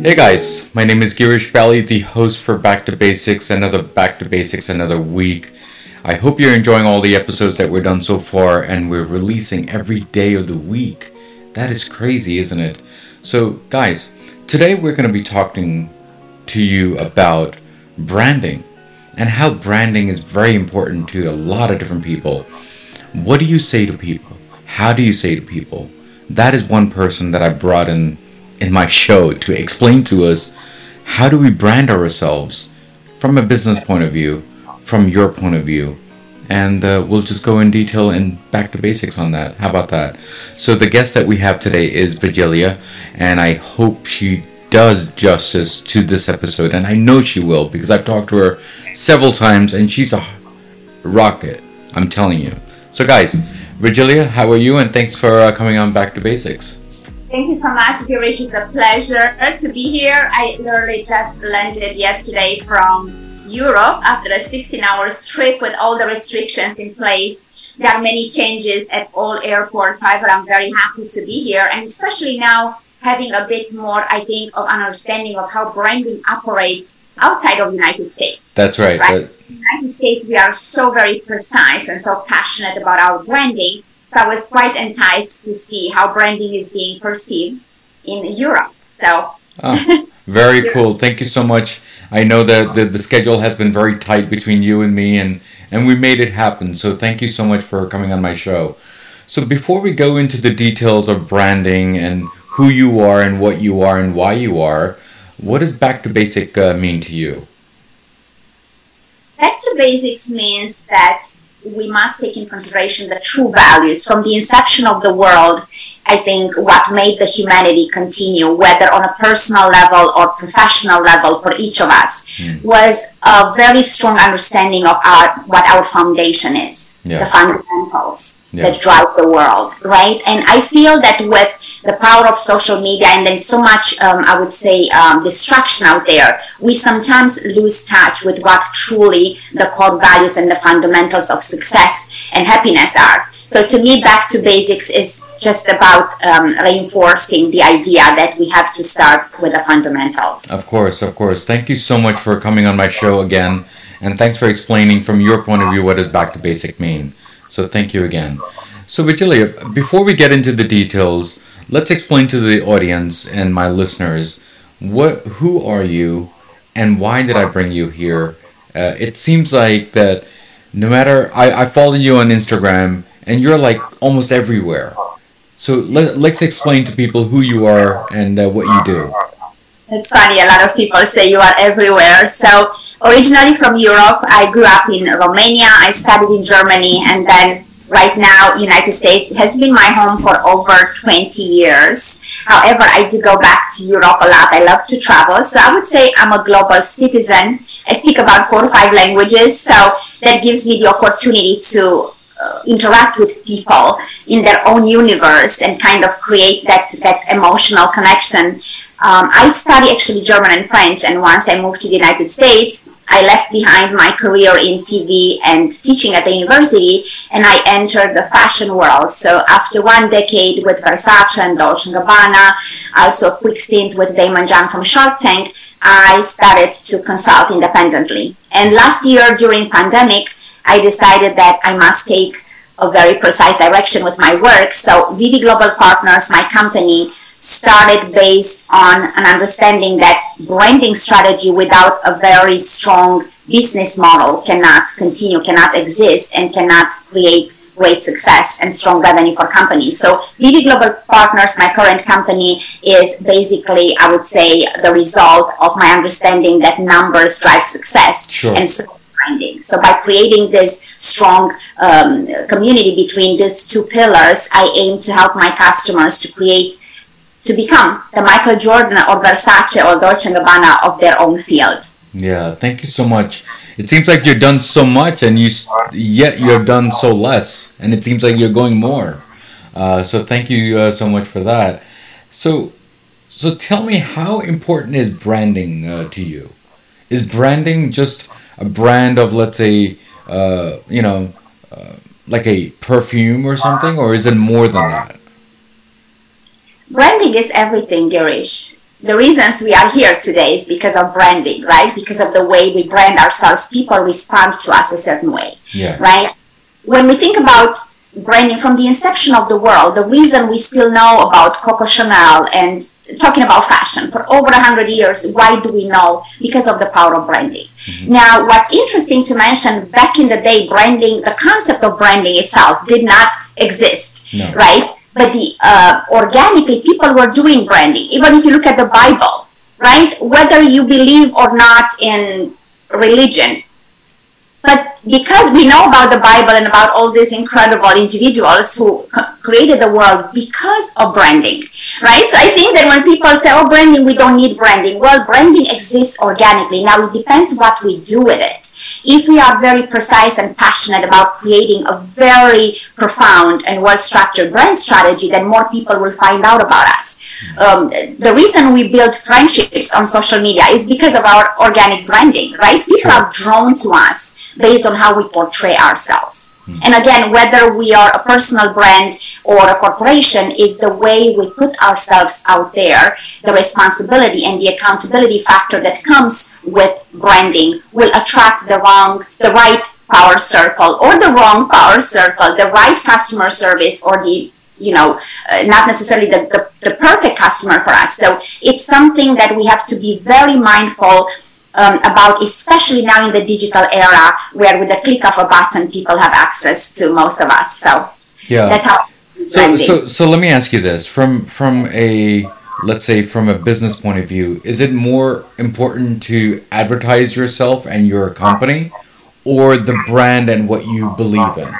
Hey guys, my name is Girish Bali, the host for Back to Basics, another Back to Basics, another week. I hope you're enjoying all the episodes that we've done so far, and we're releasing every day of the week. That is crazy, isn't it? So, guys, today we're going to be talking to you about branding and how branding is very important to a lot of different people. What do you say to people? How do you say to people? That is one person that I brought in in my show to explain to us how do we brand ourselves from a business point of view, from your point of view. And uh, we'll just go in detail and back to basics on that. How about that? So, the guest that we have today is Vigilia, and I hope she does justice to this episode. And I know she will because I've talked to her several times, and she's a rocket. I'm telling you. So, guys, Vigilia, how are you? And thanks for uh, coming on Back to Basics. Thank you so much, Girish. It's a pleasure to be here. I literally just landed yesterday from Europe after a 16 hours trip with all the restrictions in place. There are many changes at all airports. However, I'm very happy to be here. And especially now, having a bit more, I think, of understanding of how branding operates outside of the United States. That's right. right? In the United States, we are so very precise and so passionate about our branding so I was quite enticed to see how branding is being perceived in Europe. So. Oh, very cool. Thank you so much. I know that the, the schedule has been very tight between you and me, and, and we made it happen. So thank you so much for coming on my show. So before we go into the details of branding and who you are and what you are and why you are, what does back to basic uh, mean to you? Back to basics means that we must take in consideration the true values from the inception of the world. I think what made the humanity continue, whether on a personal level or professional level for each of us, mm. was a very strong understanding of our what our foundation is, yeah. the fundamentals yeah. that drive the world, right? And I feel that with the power of social media and then so much, um, I would say, um, distraction out there, we sometimes lose touch with what truly the core values and the fundamentals of success and happiness are. So to me, back to basics is just about um, reinforcing the idea that we have to start with the fundamentals. Of course, of course. Thank you so much for coming on my show again, and thanks for explaining from your point of view what does back to basic mean. So thank you again. So Vigilia, before we get into the details, let's explain to the audience and my listeners what who are you and why did I bring you here? Uh, it seems like that no matter I, I follow you on Instagram and you're like almost everywhere. So let, let's explain to people who you are and uh, what you do. It's funny, a lot of people say you are everywhere. So, originally from Europe, I grew up in Romania, I studied in Germany, and then right now, United States has been my home for over 20 years. However, I do go back to Europe a lot. I love to travel. So, I would say I'm a global citizen. I speak about four or five languages. So, that gives me the opportunity to uh, interact with people in their own universe and kind of create that, that emotional connection. Um, I study actually German and French, and once I moved to the United States, I left behind my career in TV and teaching at the university, and I entered the fashion world. So after one decade with Versace and Dolce & Gabbana, also a quick stint with Daymond John from Shark Tank, I started to consult independently. And last year during pandemic, I decided that I must take a very precise direction with my work. So VD Global Partners, my company, started based on an understanding that branding strategy without a very strong business model cannot continue, cannot exist, and cannot create great success and strong revenue for companies. So VD Global Partners, my current company, is basically, I would say, the result of my understanding that numbers drive success. Sure. And so so by creating this strong um, community between these two pillars, I aim to help my customers to create, to become the Michael Jordan or Versace or Dolce & Gabbana of their own field. Yeah, thank you so much. It seems like you've done so much, and you yet you've done so less, and it seems like you're going more. Uh, so thank you uh, so much for that. So, so tell me, how important is branding uh, to you? Is branding just a brand of let's say uh, you know uh, like a perfume or something or is it more than that branding is everything girish the reasons we are here today is because of branding, right? Because of the way we brand ourselves, people respond to us a certain way, Yeah. right? When we think about branding from the inception of the world, the reason we still know about Coco Chanel and talking about fashion for over a hundred years, why do we know? Because of the power of branding. Now, what's interesting to mention, back in the day, branding, the concept of branding itself did not exist, No. right? But the uh, organically, people were doing branding. Even if you look at the Bible, right? Whether you believe or not in religion, because we know about the Bible and about all these incredible individuals who c- created the world because of branding, right? So I think that when people say, oh, branding, we don't need branding. Well, branding exists organically. Now it depends what we do with it. If we are very precise and passionate about creating a very profound and well structured brand strategy, then more people will find out about us. Um, the reason we build friendships on social media is because of our organic branding, right? People are drawn to us based on how we portray ourselves. And again, whether we are a personal brand or a corporation, is the way we put ourselves out there. The responsibility and the accountability factor that comes with branding will attract the wrong, the right power circle or the wrong power circle, the right customer service or the you know, uh, not necessarily the, the, the perfect customer for us. So it's something that we have to be very mindful um, about, especially now in the digital era, where with the click of a button, people have access to most of us. So Yeah. that's how. So, so, so let me ask you this: from from a let's say from a business point of view, is it more important to advertise yourself and your company, or the brand and what you believe in?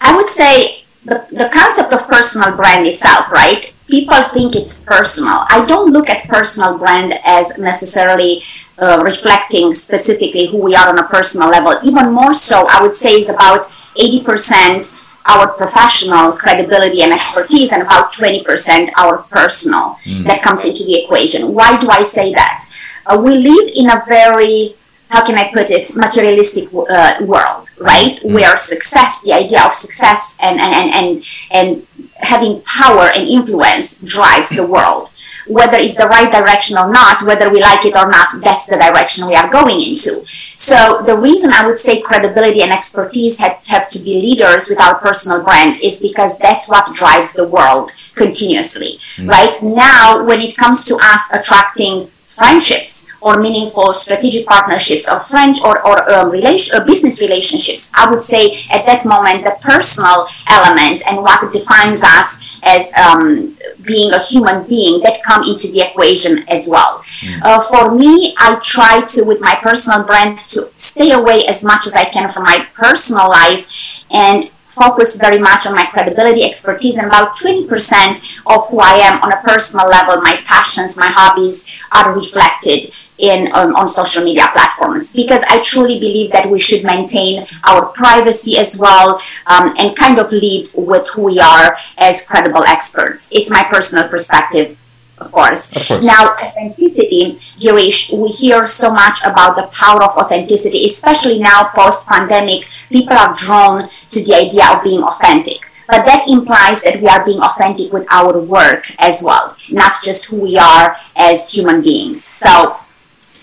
I would say the, the concept of personal brand itself, right? People think it's personal. I don't look at personal brand as necessarily uh, reflecting specifically who we are on a personal level. Even more so, I would say is about 80% our professional credibility and expertise and about 20% our personal that comes into the equation. Why do I say that? Uh, we live in a very how can I put it, materialistic uh, world, right? Where success, the idea of success and, and, and, and, and having power and influence drives the world. Whether it's the right direction or not, whether we like it or not, that's the direction we are going into. So the reason I would say credibility and expertise have, have to be leaders with our personal brand is because that's what drives the world continuously, hmm. right? Now, when it comes to us attracting friendships or meaningful strategic partnerships or friend or, or um, relation, uh, business relationships. I would say at that moment the personal element and what defines us as um, being a human being that come into the equation as well. Uh, for me i try to with my personal brand to stay away as much as i can from my personal life and focus very much on my credibility, expertise, and about 20% of who I am on a personal level, my passions, my hobbies are reflected in um, on social media platforms because I truly believe that we should maintain our privacy as well um, and kind of lead with who we are as credible experts. It's my personal perspective of course. Of course. Now, authenticity, Girish, we hear so much about the power of authenticity, especially now post pandemic. People are drawn to the idea of being authentic. But that implies that we are being authentic with our work as well, not just who we are as human beings. So,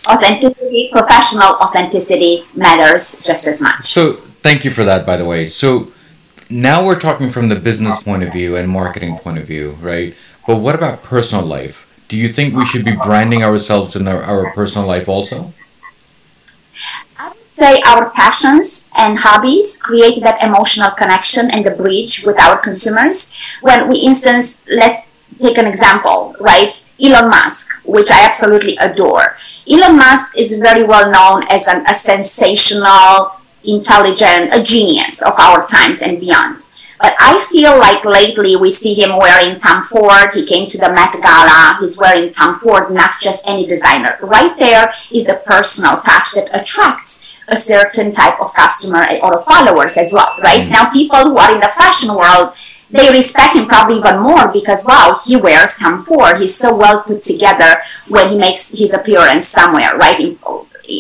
authenticity, professional authenticity matters just as much. So thank you for that, by the way. So now we're talking from the business point of view and marketing point of view, right? But what about personal life? Do you think we should be branding ourselves in our, our personal life also? I would say our passions and hobbies create that emotional connection and the bridge with our consumers when we instance let's take an example right elon musk which i absolutely adore elon musk is very well known as an, a sensational intelligent a genius of our times and beyond but I feel like lately we see him wearing Tom Ford. He came to the Met Gala. He's wearing Tom Ford, not just any designer. Right there is the personal touch that attracts a certain type of customer or followers as well, right? Mm. Now, people who are in the fashion world, they respect him probably even more because wow, he wears Tom Ford. He's so well put together when he makes his appearance somewhere, right? In,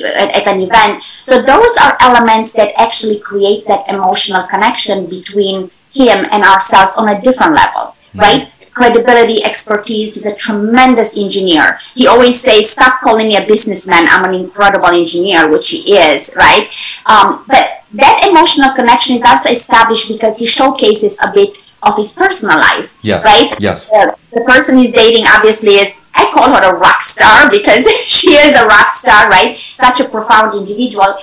at, at an event. So those are elements that actually create that emotional connection between him and ourselves on a different level, right? credibility, expertise. He's a tremendous engineer. He always says, "Stop calling me a businessman. I'm an incredible engineer," which he is, right? Um, but that emotional connection is also established because he showcases a bit of his personal life, Yes. right? Yes. Uh, the person he's dating obviously is I call her a rock star because she is a rock star, right? Such a profound individual.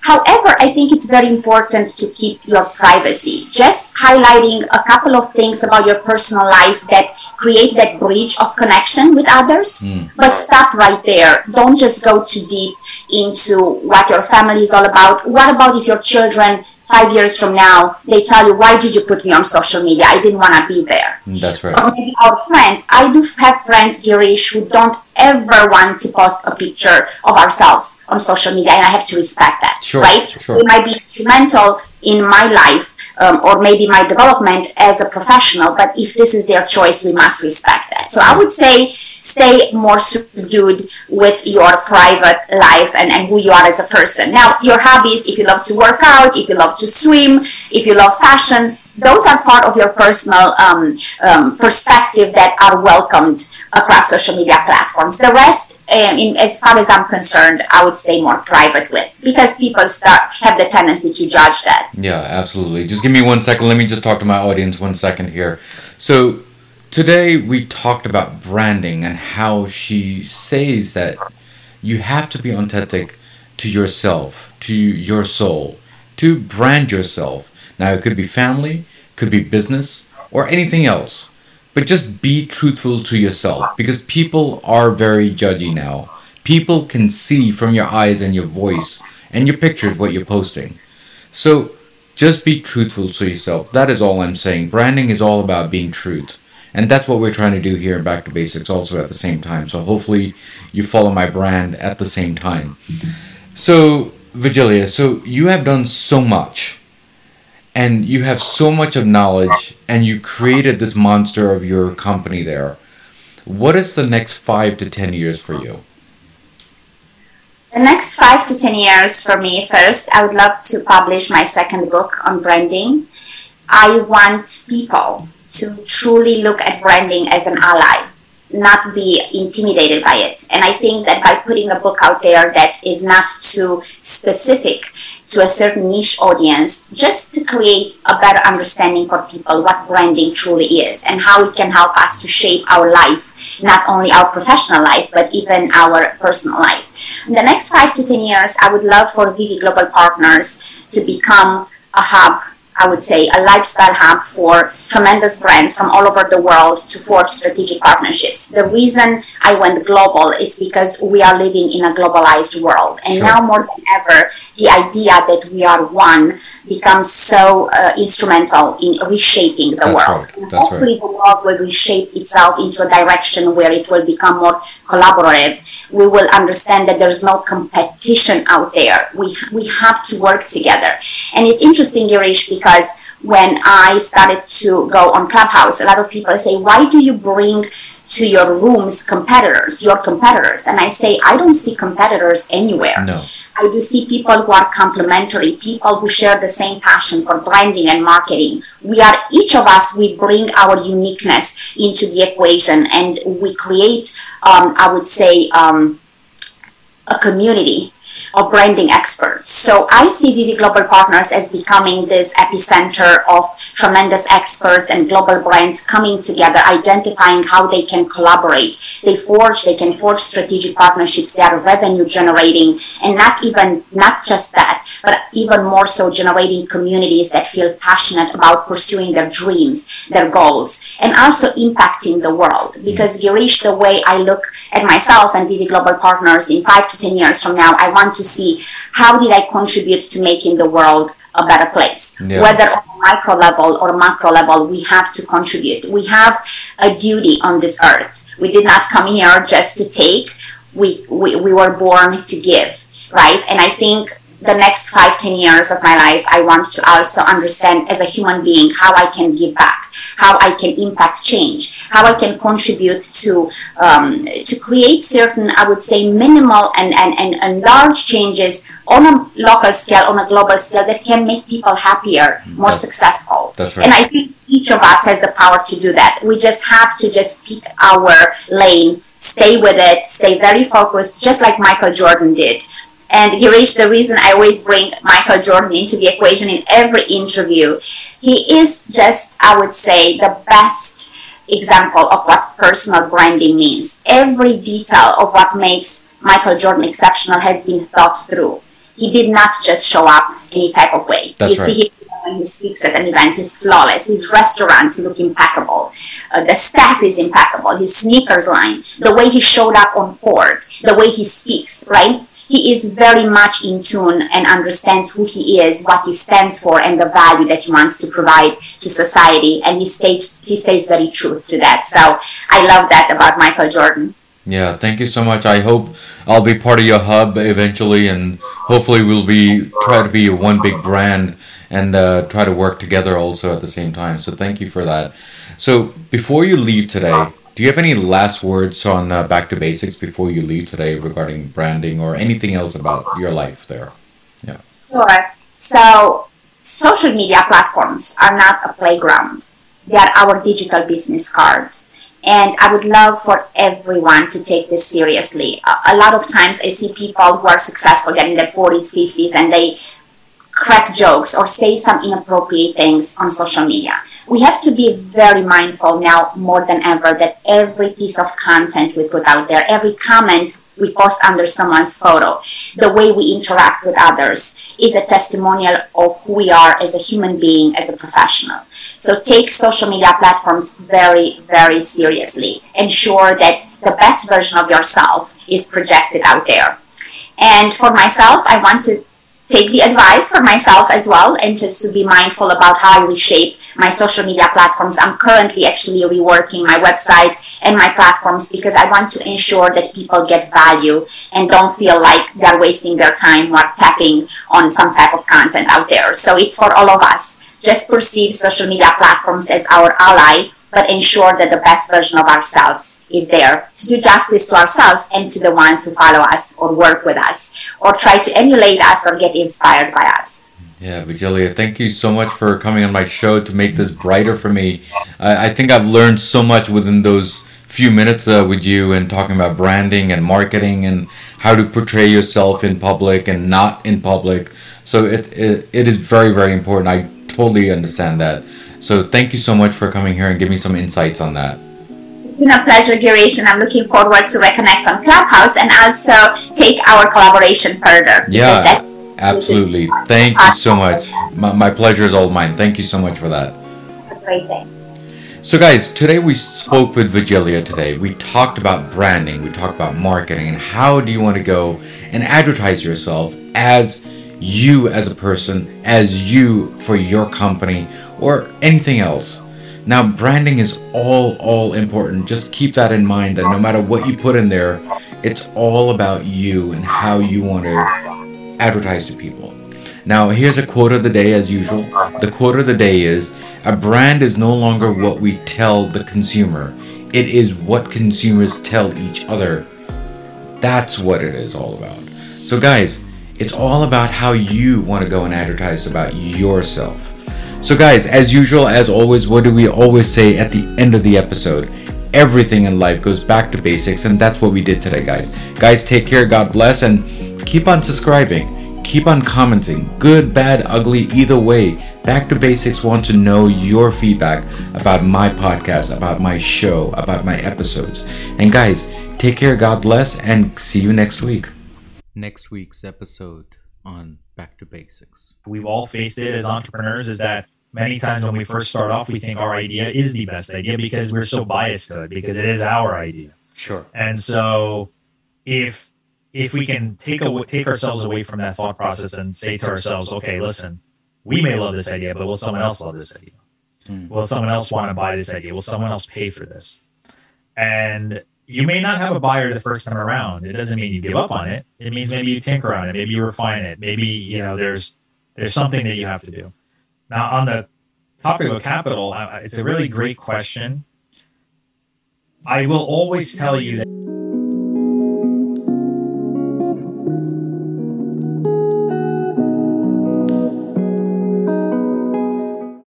However, I think it's very important to keep your privacy. Just highlighting a couple of things about your personal life that create that bridge of connection with others. Hmm. But stop right there. Don't just go too deep into what your family is all about. What about if your children, five years from now, they tell you, Why did you put me on social media? I didn't want to be there That's right. or maybe our friends. I do have friends, Girish, who don't ever want to post a picture of ourselves on social media, and I have to respect that. Sure, right? sure. They might be instrumental in my life um, or maybe my development as a professional, but if this is their choice, we must respect that. So I would say stay more subdued with your private life and, and who you are as a person. Now, your hobbies, if you love to work out, if you love to swim, if you love fashion, those are part of your personal um, um, perspective that are welcomed across social media platforms. The rest, um, in, as far as I'm concerned, I would stay more private with because people start have the tendency to judge that. Yeah, absolutely. Just give me one second. Let me just talk to my audience one second here. So, today we talked about branding and how she says that you have to be authentic to yourself, to your soul, to brand yourself. Now, it could be family, could be business, or anything else. But just be truthful to yourself because people are very judgy now. People can see from your eyes and your voice and your pictures what you're posting. So just be truthful to yourself. That is all I'm saying. Branding is all about being truth. And that's what we're trying to do here Back to Basics also at the same time. So hopefully you follow my brand at the same time. So, Vigilia, so you have done so much. And you have so much of knowledge and you created this monster of your company there. What is the next five to ten years for you? The next five to ten years for me, first, I would love to publish my second book on branding. I want people to truly look at branding as an ally, not be intimidated by it. And I think that by putting a book out there that is not too specific to a certain niche audience, just to create a better understanding for people what branding truly is and how it can help us to shape our life, not only our professional life, but even our personal life. In the next five to ten years, I would love for Vivi Global Partners to become a hub I would say, a lifestyle hub for tremendous brands from all over the world to forge strategic partnerships. The reason I went global is because we are living in a globalized world. And Sure. now more than ever, the idea that we are one becomes so uh, instrumental in reshaping the That's world. right. And That's right. hopefully, the world will reshape itself into a direction where it will become more collaborative. We will understand that there's no competition out there. We, we have to work together. And it's interesting, Girish, because when I started to go on Clubhouse, a lot of people say, Why do you bring to your rooms competitors, your competitors? And I say, I don't see competitors anywhere. No. I do see people who are complementary, people who share the same passion for branding and marketing. We are, each of us, we bring our uniqueness into the equation and we create, um, I would say, um, a community of branding experts. So I see Vivi Global Partners as becoming this epicenter of tremendous experts and global brands coming together, identifying how they can collaborate. They forge, they can forge strategic partnerships that are revenue generating and not even, not just that, but even more so generating communities that feel passionate about pursuing their dreams, their goals, and also impacting the world. Mm-hmm. Because Girish, the way I look at myself and Vivi Global Partners in five to 10 years from now, I want to see how did I contribute to making the world a better place. Yeah. Whether on a micro level or macro level, we have to contribute. We have a duty on this earth. We did not come here just to take. We, we, we were born to give, right? And I think the next five, ten years of my life, I want to also understand as a human being how I can give back, how I can impact change, how I can contribute to um, to create certain, I would say, minimal and, and, and, and large changes on a local scale, on a global scale that can make people happier, more That's- successful. That's right. And I think each of us has the power to do that. We just have to just pick our lane, stay with it, stay very focused, just like Michael Jordan did. And Girish, the reason I always bring Michael Jordan into the equation in every interview, he is just, I would say, the best example of what personal branding means. Every detail of what makes Michael Jordan exceptional has been thought through. He did not just show up any type of way. That's you see him when he speaks at an event, he's flawless. His restaurants look impeccable. Uh, the staff is impeccable. His sneakers line, the way he showed up on court, the way he speaks, right? He is very much in tune and understands who he is, what he stands for, and the value that he wants to provide to society. And he stays he stays very truth to that. So I love that about Michael Jordan. Yeah, thank you so much. I hope I'll be part of your hub eventually, and hopefully we'll be try to be one big brand and uh, try to work together also at the same time. So thank you for that. So before you leave today, do you have any last words on uh, Back to Basics before you leave today regarding branding or anything else about your life there? Yeah. Sure. So social media platforms are not a playground. They are our digital business card. And I would love for everyone to take this seriously. A, a lot of times I see people who are successful getting their 40s, 50s, and they crack jokes or say some inappropriate things on social media. We have to be very mindful now more than ever that every piece of content we put out there, every comment we post under someone's photo, the way we interact with others is a testimonial of who we are as a human being, as a professional. So take social media platforms very, very seriously. Ensure that the best version of yourself is projected out there. And for myself, I want to take the advice for myself as well and just to be mindful about how I reshape my social media platforms. I'm currently actually reworking my website and my platforms because I want to ensure that people get value and don't feel like they're wasting their time while tapping on some type of content out there. So it's for all of us. Just perceive social media platforms as our ally but ensure that the best version of ourselves is there to do justice to ourselves and to the ones who follow us or work with us or try to emulate us or get inspired by us. Yeah, Vigilia, thank you so much for coming on my show to make this brighter for me. I, I think I've learned so much within those few minutes uh, with you and talking about branding and marketing and how to portray yourself in public and not in public. So it, it, it is very, very important. I totally understand that. So thank you so much for coming here and give me some insights on that. It's been a pleasure, Girish, and I'm looking forward to reconnect on Clubhouse and also take our collaboration further. Yeah, absolutely. Thank you so much. My, my pleasure is all mine. Thank you so much for that. a great thing. So, guys, today we spoke with Vigilia. Today we talked about branding, we talked about marketing, and how do you want to go and advertise yourself as you as a person, as you for your company, or anything else. Now, branding is all all important. Just keep that in mind. That no matter what you put in there, it's all about you and how you want to advertise to people. Now, here's a quote of the day as usual. The quote of the day is A brand is no longer what we tell the consumer, it is what consumers tell each other. That's what it is all about. So, guys, it's all about how you want to go and advertise about yourself. So, guys, as usual, as always, what do we always say at the end of the episode? Everything in life goes back to basics, and that's what we did today, guys. Guys, take care, God bless, and keep on subscribing. Keep on commenting. Good, bad, ugly, either way. Back to Basics want to know your feedback about my podcast, about my show, about my episodes. And guys, take care, God bless, and see you next week. Next week's episode on Back to Basics. we've all faced it as entrepreneurs is that many times when we first start off, we think our idea is the best idea because we're so biased to it because it is our idea. Sure. And so if if we can take a, take ourselves away from that thought process and say to ourselves, okay, listen, we may love this idea, but will someone else love this idea? Hmm. Will someone else want to buy this idea? Will someone else pay for this? And you may not have a buyer the first time around. It doesn't mean you give up on it. It means maybe you tinker on it, maybe you refine it, maybe you know there's there's something that you have to do. Now on the topic of capital, uh, it's a really great question. I will always tell you that